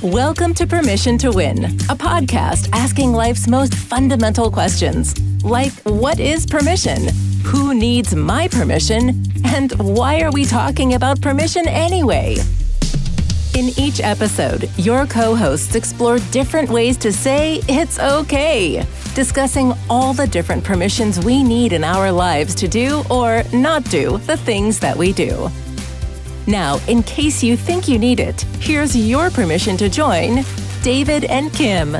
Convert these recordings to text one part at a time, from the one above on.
Welcome to Permission to Win, a podcast asking life's most fundamental questions, like what is permission? Who needs my permission? And why are we talking about permission anyway? In each episode, your co hosts explore different ways to say it's okay, discussing all the different permissions we need in our lives to do or not do the things that we do. Now, in case you think you need it, here's your permission to join David and Kim.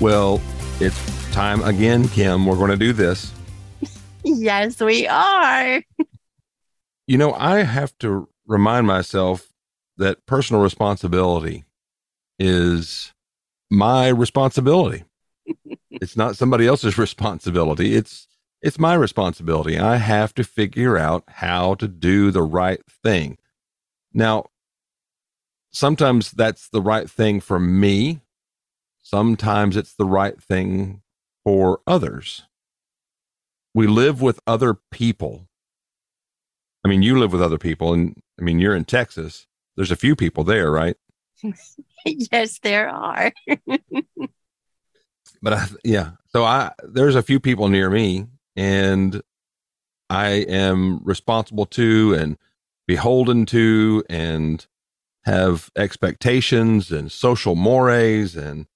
Well, it's time again, Kim. We're going to do this. Yes, we are. You know, I have to remind myself that personal responsibility is my responsibility. it's not somebody else's responsibility. It's it's my responsibility. I have to figure out how to do the right thing. Now, sometimes that's the right thing for me. Sometimes it's the right thing for others. We live with other people. I mean, you live with other people, and I mean, you're in Texas. There's a few people there, right? yes, there are. but I, yeah, so I there's a few people near me and I am responsible to and beholden to and have expectations and social mores and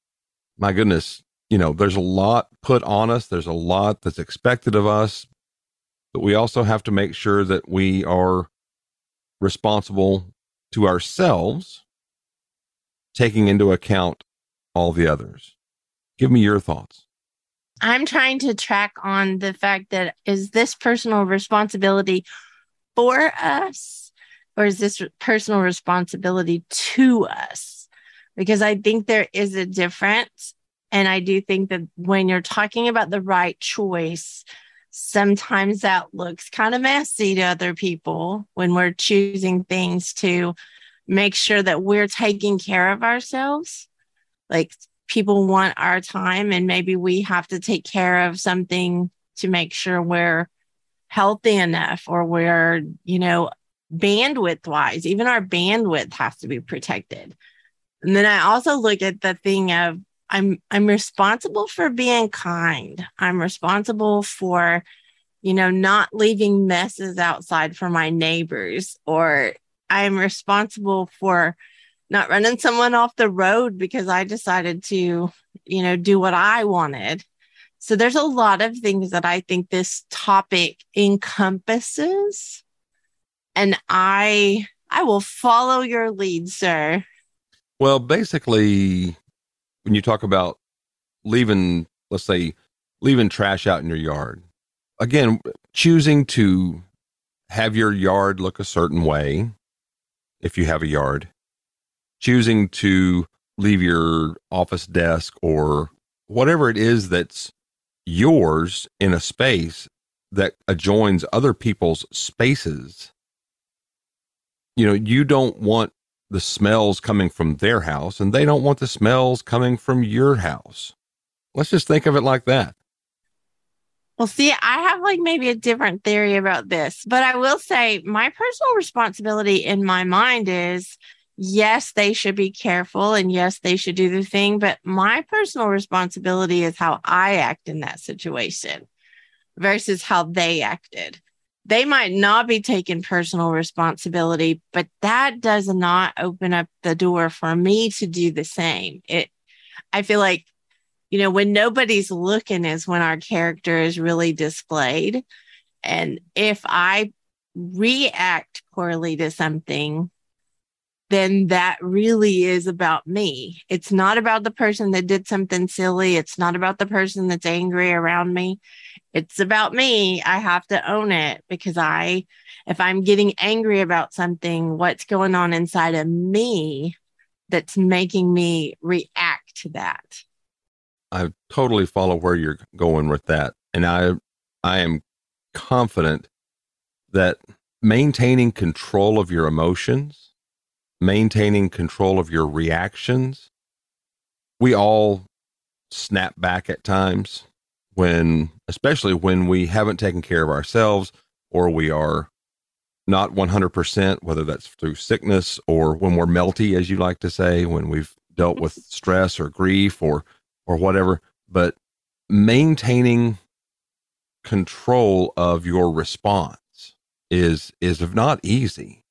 my goodness, you know, there's a lot put on us. There's a lot that's expected of us, but we also have to make sure that we are responsible to ourselves, taking into account all the others. Give me your thoughts. I'm trying to track on the fact that is this personal responsibility for us or is this personal responsibility to us? Because I think there is a difference. And I do think that when you're talking about the right choice, sometimes that looks kind of messy to other people when we're choosing things to make sure that we're taking care of ourselves. Like people want our time and maybe we have to take care of something to make sure we're healthy enough or we're, you know, bandwidth wise, even our bandwidth has to be protected. And then I also look at the thing of I'm I'm responsible for being kind. I'm responsible for you know not leaving messes outside for my neighbors or I'm responsible for not running someone off the road because I decided to, you know, do what I wanted. So there's a lot of things that I think this topic encompasses. And I I will follow your lead, sir. Well, basically when you talk about leaving, let's say leaving trash out in your yard. Again, choosing to have your yard look a certain way if you have a yard choosing to leave your office desk or whatever it is that's yours in a space that adjoins other people's spaces you know you don't want the smells coming from their house and they don't want the smells coming from your house. Let's just think of it like that. Well, see, I have like maybe a different theory about this, but I will say my personal responsibility in my mind is yes, they should be careful and yes, they should do the thing. But my personal responsibility is how I act in that situation versus how they acted. They might not be taking personal responsibility, but that does not open up the door for me to do the same. It, I feel like, you know, when nobody's looking is when our character is really displayed. And if I react poorly to something, then that really is about me. It's not about the person that did something silly. It's not about the person that's angry around me. It's about me. I have to own it because I, if I'm getting angry about something, what's going on inside of me that's making me react to that? I totally follow where you're going with that. And I, I am confident that maintaining control of your emotions maintaining control of your reactions. We all snap back at times when, especially when we haven't taken care of ourselves or we are not 100%, whether that's through sickness or when we're melty, as you like to say, when we've dealt with stress or grief or, or whatever, but maintaining control of your response is, is not easy.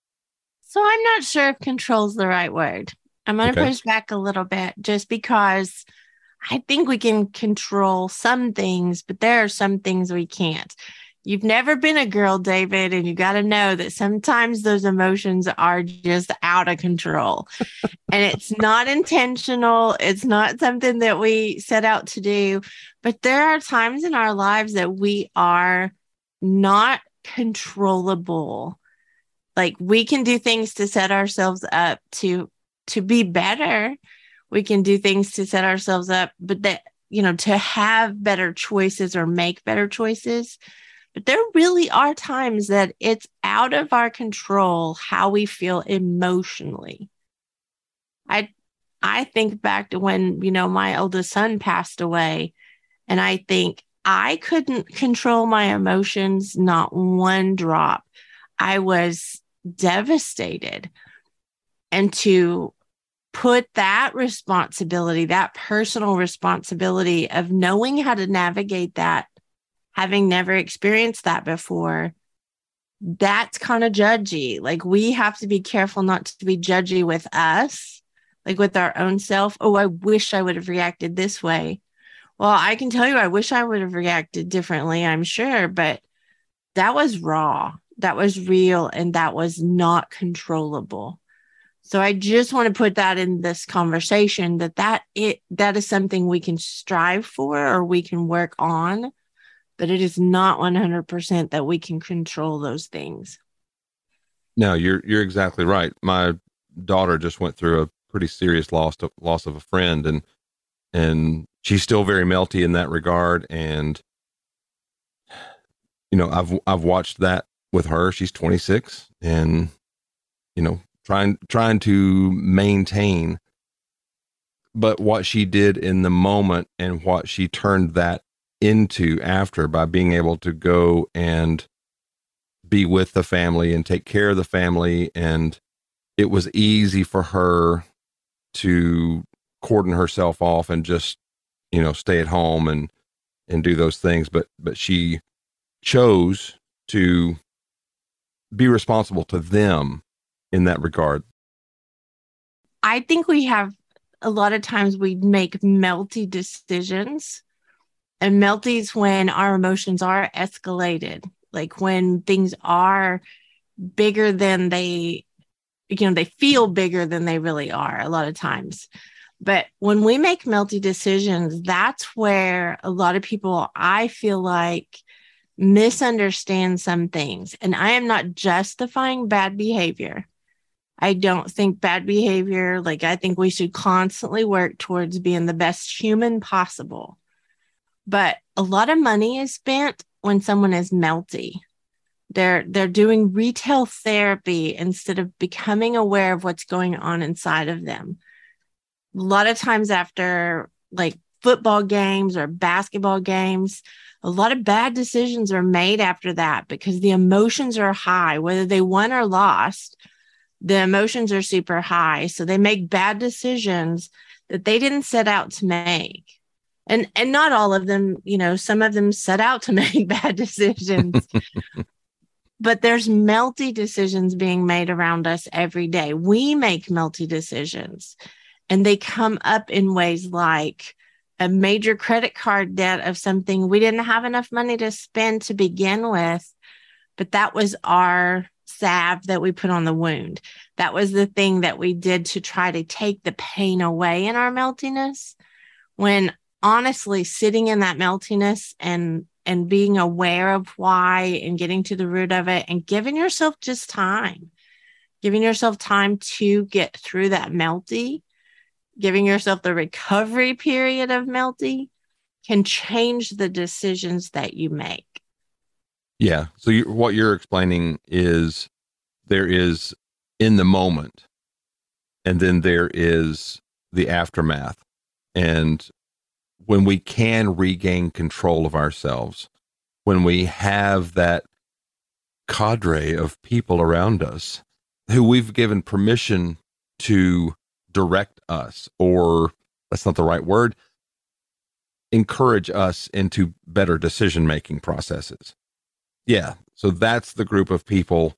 So I'm not sure if control is the right word. I'm going to okay. push back a little bit just because I think we can control some things, but there are some things we can't. You've never been a girl, David, and you got to know that sometimes those emotions are just out of control. and it's not intentional, it's not something that we set out to do. But there are times in our lives that we are not controllable. Like we can do things to set ourselves up to to be better. We can do things to set ourselves up, but that you know, to have better choices or make better choices but there really are times that it's out of our control how we feel emotionally. I I think back to when, you know, my oldest son passed away and I think I couldn't control my emotions not one drop. I was devastated. And to put that responsibility, that personal responsibility of knowing how to navigate that having never experienced that before, that's kind of judgy. Like we have to be careful not to be judgy with us, like with our own self. Oh, I wish I would have reacted this way. Well, I can tell you, I wish I would have reacted differently, I'm sure, but that was raw. That was real and that was not controllable. So I just want to put that in this conversation that that it that is something we can strive for or we can work on but it is not 100% that we can control those things. No, you're you're exactly right. My daughter just went through a pretty serious loss of loss of a friend and and she's still very melty in that regard and you know, I've I've watched that with her. She's 26 and you know, trying trying to maintain. But what she did in the moment and what she turned that into after by being able to go and be with the family and take care of the family. And it was easy for her to cordon herself off and just you know stay at home and and do those things. But but she chose to be responsible to them in that regard i think we have a lot of times we make melty decisions and melties when our emotions are escalated, like when things are bigger than they, you know, they feel bigger than they really are a lot of times. But when we make melty decisions, that's where a lot of people, I feel like, misunderstand some things. And I am not justifying bad behavior. I don't think bad behavior, like, I think we should constantly work towards being the best human possible. But a lot of money is spent when someone is melty. They're they're doing retail therapy instead of becoming aware of what's going on inside of them. A lot of times after like football games or basketball games, a lot of bad decisions are made after that because the emotions are high, whether they won or lost. The emotions are super high. So they make bad decisions that they didn't set out to make and and not all of them you know some of them set out to make bad decisions but there's melty decisions being made around us every day we make melty decisions and they come up in ways like a major credit card debt of something we didn't have enough money to spend to begin with but that was our salve that we put on the wound. That was the thing that we did to try to take the pain away in our meltiness. When honestly sitting in that meltiness and and being aware of why and getting to the root of it and giving yourself just time giving yourself time to get through that melty giving yourself the recovery period of melty can change the decisions that you make. Yeah. So you, what you're explaining is there is in the moment and then there is the aftermath. And when we can regain control of ourselves, when we have that cadre of people around us who we've given permission to direct us, or that's not the right word, encourage us into better decision making processes. Yeah. So that's the group of people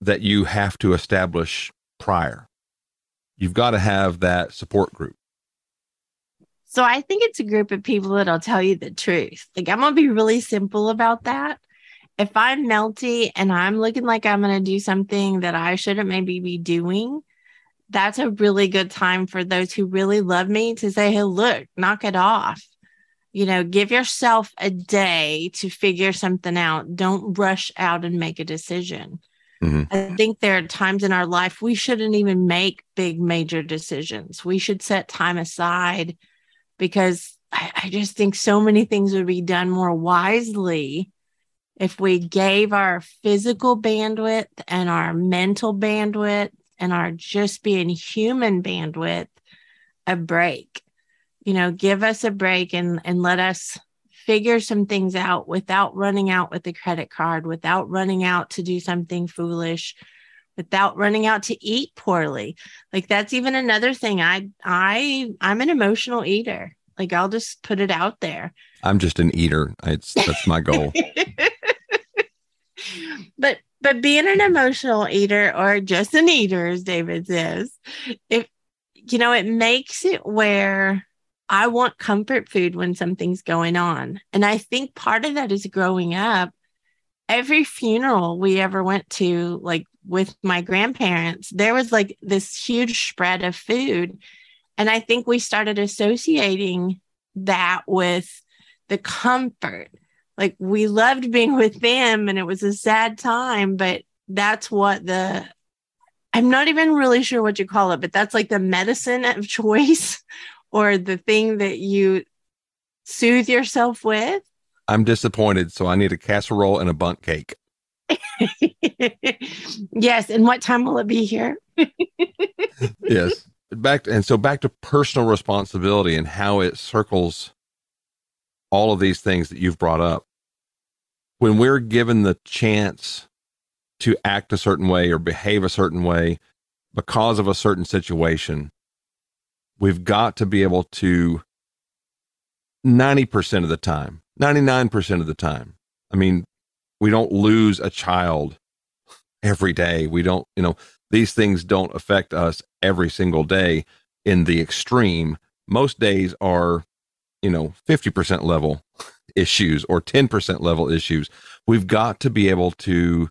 that you have to establish prior. You've got to have that support group. So I think it's a group of people that'll tell you the truth. Like I'm gonna be really simple about that. If I'm melty and I'm looking like I'm gonna do something that I shouldn't maybe be doing, that's a really good time for those who really love me to say, Hey, look, knock it off. You know, give yourself a day to figure something out. Don't rush out and make a decision. Mm-hmm. I think there are times in our life we shouldn't even make big major decisions. We should set time aside because I, I just think so many things would be done more wisely if we gave our physical bandwidth and our mental bandwidth and our just being human bandwidth a break. You know, give us a break and and let us figure some things out without running out with the credit card, without running out to do something foolish, without running out to eat poorly. Like that's even another thing. I I I'm an emotional eater. Like I'll just put it out there. I'm just an eater. It's that's my goal. but but being an emotional eater or just an eater, as David says, if you know, it makes it where I want comfort food when something's going on. And I think part of that is growing up. Every funeral we ever went to, like with my grandparents, there was like this huge spread of food. And I think we started associating that with the comfort. Like we loved being with them and it was a sad time, but that's what the I'm not even really sure what you call it, but that's like the medicine of choice or the thing that you soothe yourself with. I'm disappointed, so I need a casserole and a Bundt cake. yes, and what time will it be here? yes. Back to, and so back to personal responsibility and how it circles all of these things that you've brought up. When we're given the chance to act a certain way or behave a certain way because of a certain situation, we've got to be able to 90% of the time, 99% of the time. I mean, we don't lose a child every day. We don't, you know, these things don't affect us every single day in the extreme. Most days are, you know, 50% level issues or 10% level issues. We've got to be able to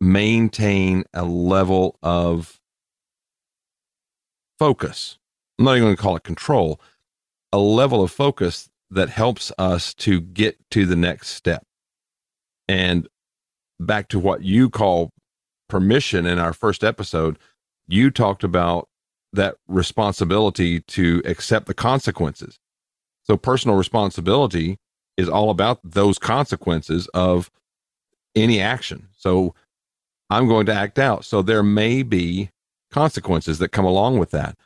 maintain a level of focus. I'm not even going to call it control, a level of focus that helps us to get to the next step. And back to what you call permission in our first episode, you talked about that responsibility to accept the consequences. So personal responsibility is all about those consequences of any action. So I'm going to act out. So there may be consequences that come along with that.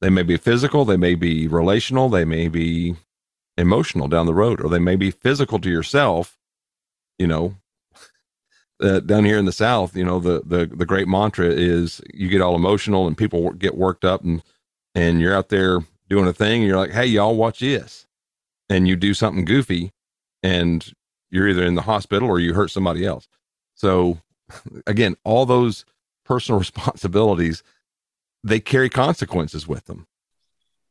They may be physical, they may be relational, they may be emotional down the road, or they may be physical to yourself. You know, uh, down here in the South, you know, the, the, the great mantra is you get all emotional and people get worked up and, and you're out there doing a thing and you're like, Hey, y'all watch this. And you do something goofy and you're either in the hospital or you hurt somebody else. So again, all those personal responsibilities, they carry consequences with them.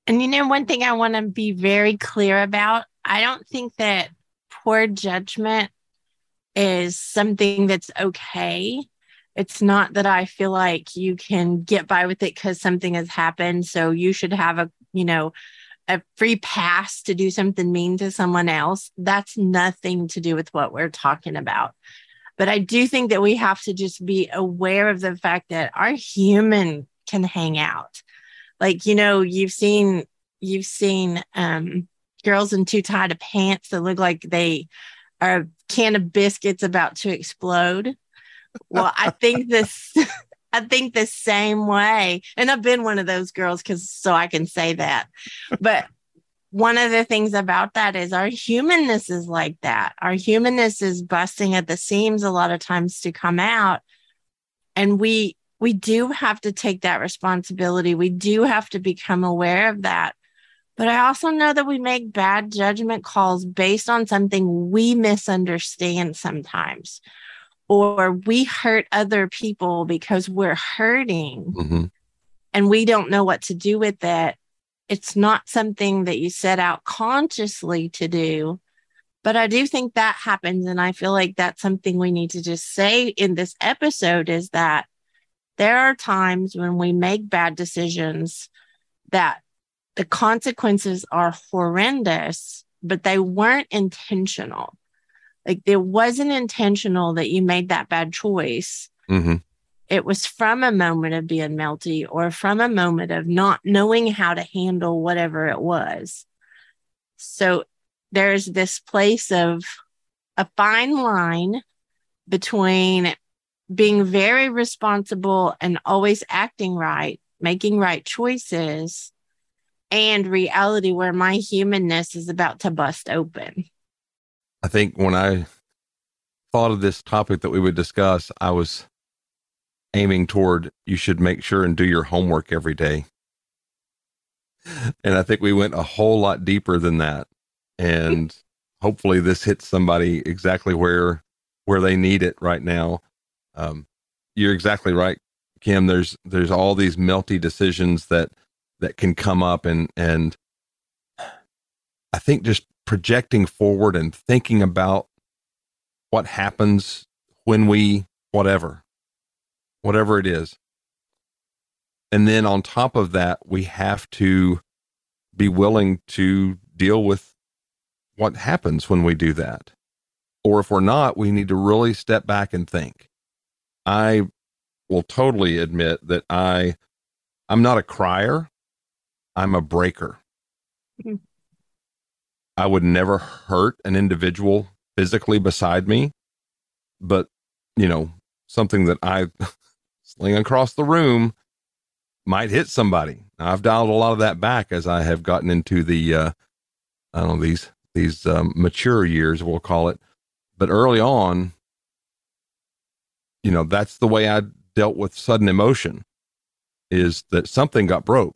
And you know, one thing I want to be very clear about I don't think that poor judgment is something that's okay. It's not that I feel like you can get by with it because something has happened. So you should have a, you know, a free pass to do something mean to someone else. That's nothing to do with what we're talking about. But I do think that we have to just be aware of the fact that our human can hang out. Like, you know, you've seen you've seen um girls in too tight of pants that look like they are a can of biscuits about to explode. Well, I think this, I think the same way. And I've been one of those girls because so I can say that. But one of the things about that is our humanness is like that. Our humanness is busting at the seams a lot of times to come out. And we we do have to take that responsibility. We do have to become aware of that. But I also know that we make bad judgment calls based on something we misunderstand sometimes, or we hurt other people because we're hurting mm-hmm. and we don't know what to do with that. It's not something that you set out consciously to do. But I do think that happens. And I feel like that's something we need to just say in this episode is that there are times when we make bad decisions that the consequences are horrendous, but they weren't intentional. Like it wasn't intentional that you made that bad choice. Mm-hmm. It was from a moment of being melty or from a moment of not knowing how to handle whatever it was. So there's this place of a fine line between being very responsible and always acting right, making right choices, and reality where my humanness is about to bust open. I think when I thought of this topic that we would discuss, I was aiming toward you should make sure and do your homework every day. And I think we went a whole lot deeper than that. And hopefully this hits somebody exactly where where they need it right now. Um, you're exactly right, Kim. There's there's all these melty decisions that that can come up, and and I think just projecting forward and thinking about what happens when we whatever whatever it is and then on top of that we have to be willing to deal with what happens when we do that or if we're not we need to really step back and think I will totally admit that I I'm not a crier. I'm a breaker. Mm-hmm. I would never hurt an individual physically beside me, but you know, something that I sling across the room might hit somebody. Now, I've dialed a lot of that back as I have gotten into the uh, I don't know these these um, mature years, we'll call it. But early on, you know, that's the way I dealt with sudden emotion is that something got broke.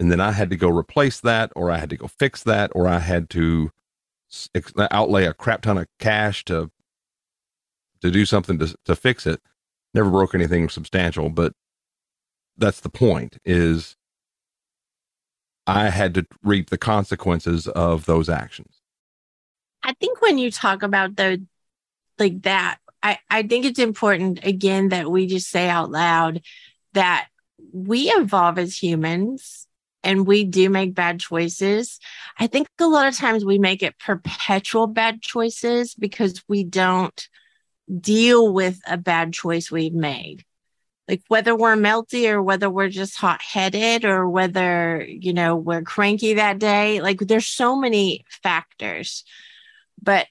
And then I had to go replace that, or I had to go fix that, or I had to uh, outlay a crap ton of cash to to do something to to fix it. Never broke anything substantial, but that's the point is I had to reap the consequences of those actions. I think when you talk about the like that I, I think it's important again that we just say out loud that we evolve as humans and we do make bad choices. I think a lot of times we make it perpetual bad choices because we don't deal with a bad choice we've made. Like whether we're melty or whether we're just hot headed or whether, you know, we're cranky that day. Like there's so many factors. But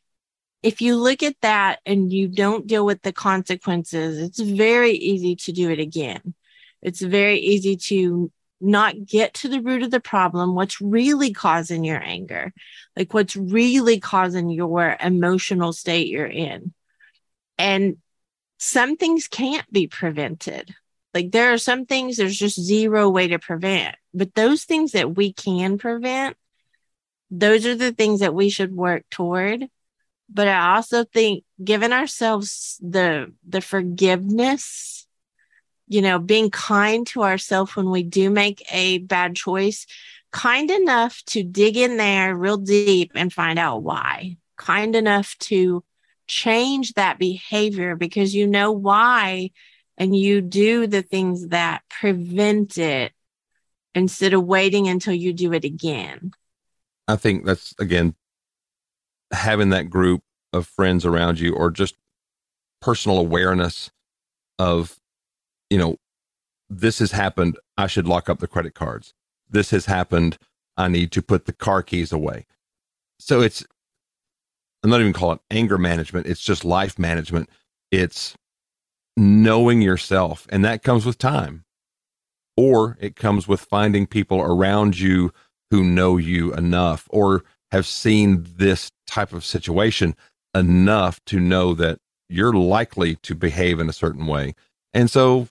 if you look at that and you don't deal with the consequences, it's very easy to do it again. It's very easy to not get to the root of the problem, what's really causing your anger, like what's really causing your emotional state you're in. And some things can't be prevented. Like there are some things there's just zero way to prevent, but those things that we can prevent, those are the things that we should work toward but I also think giving ourselves the the forgiveness, you know, being kind to ourselves when we do make a bad choice, kind enough to dig in there real deep and find out why. Kind enough to change that behavior because you know why and you do the things that prevent it instead of waiting until you do it again. I think that's again having that group of friends around you or just personal awareness of you know this has happened i should lock up the credit cards. This has happened i need to put the car keys away. So it's i'm not even calling it anger management it's just life management. It's knowing yourself and that comes with time. Or it comes with finding people around you who know you enough or have seen this type of situation enough to know that you're likely to behave in a certain way. And so,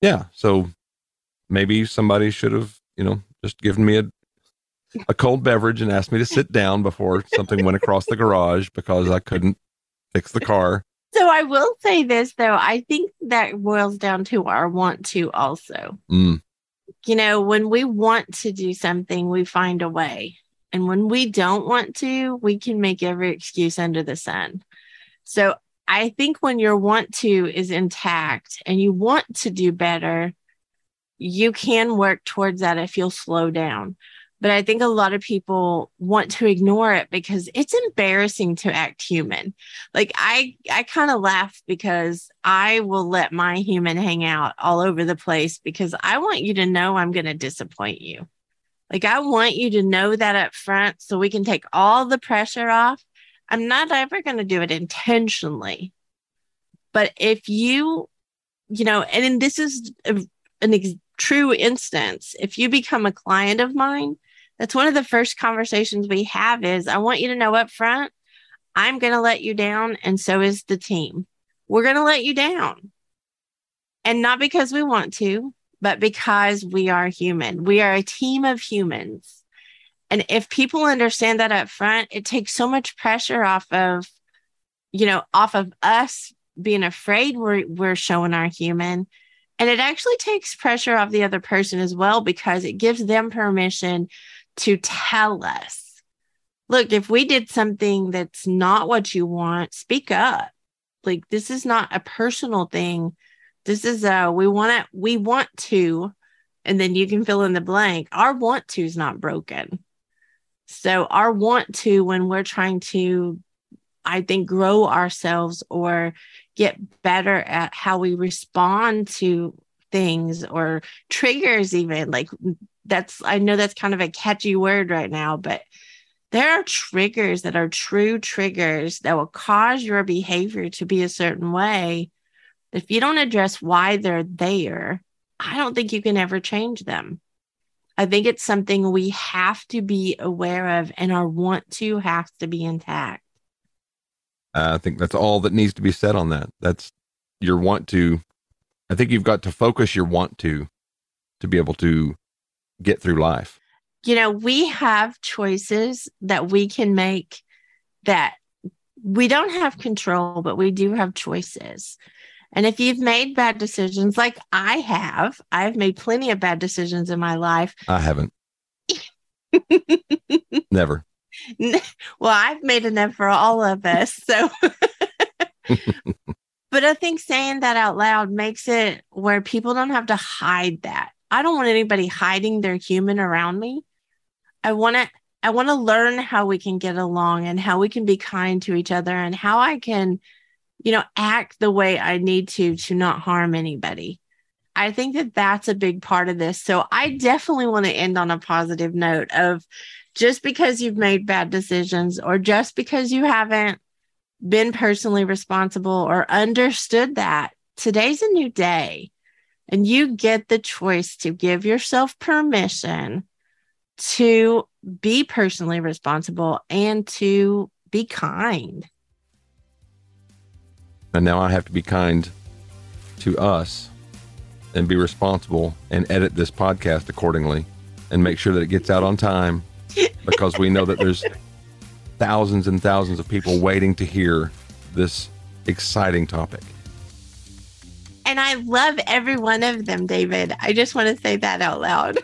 yeah, so maybe somebody should have, you know, just given me a a cold beverage and asked me to sit down before something went across the garage because I couldn't fix the car. So I will say this though, I think that boils down to our want to also. Mm, You know, when we want to do something, we find a way. And when we don't want to, we can make every excuse under the sun. So I think when your want to is intact and you want to do better, you can work towards that if you'll slow down. But I think a lot of people want to ignore it because it's embarrassing to act human. Like I I kind of laugh because I will let my human hang out all over the place because I want you to know I'm going to disappoint you. Like I want you to know that up front so we can take all the pressure off. I'm not ever going to do it intentionally. But if you, you know, and this is a, an ex- true instance, if you become a client of mine, that's one of the first conversations we have is I want you to know up front, I'm going to let you down. And so is the team. We're going to let you down. And not because we want to, but because we are human. We are a team of humans. And if people understand that up front, it takes so much pressure off of, you know, off of us being afraid we're, we're showing our human. And it actually takes pressure off the other person as well because it gives them permission to tell us, look, if we did something that's not what you want, speak up. Like this is not a personal thing. This is a we want to we want to, and then you can fill in the blank. Our want to is not broken. So our want to when we're trying to, I think, grow ourselves or get better at how we respond to things or triggers, even like that's I know that's kind of a catchy word right now, but there are triggers that are true triggers that will cause your behavior to be a certain way. If you don't address why they're there, I don't think you can ever change them. I think it's something we have to be aware of, and our want to has to be intact. I think that's all that needs to be said on that. That's your want to. I think you've got to focus your want to to be able to get through life. You know, we have choices that we can make that we don't have control, but we do have choices. And if you've made bad decisions, like I have, I've made plenty of bad decisions in my life. I haven't. Never. well, I've made enough for all of us. So, but I think saying that out loud makes it where people don't have to hide that. I don't want anybody hiding their human around me. I want to I want to learn how we can get along and how we can be kind to each other and how I can you know act the way I need to to not harm anybody. I think that that's a big part of this. So I definitely want to end on a positive note of just because you've made bad decisions or just because you haven't been personally responsible or understood that today's a new day and you get the choice to give yourself permission to be personally responsible and to be kind. And now I have to be kind to us and be responsible and edit this podcast accordingly and make sure that it gets out on time because we know that there's thousands and thousands of people waiting to hear this exciting topic. And I love every one of them, David. I just want to say that out loud.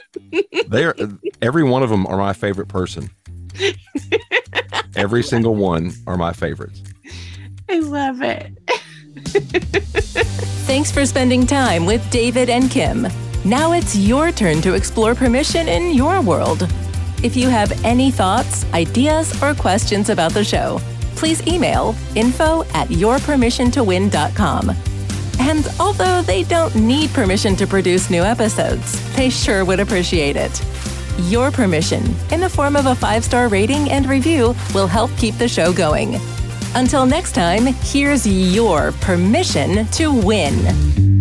they are every one of them are my favorite person. every single one are my favorites. I love it. Thanks for spending time with David and Kim. Now it's your turn to explore permission in your world. If you have any thoughts, ideas, or questions about the show, please email info at yourpermissiontowin.com. And although they don't need permission to produce new episodes, they sure would appreciate it. Your permission, in the form of a five star rating and review, will help keep the show going. Until next time, here's your permission to win.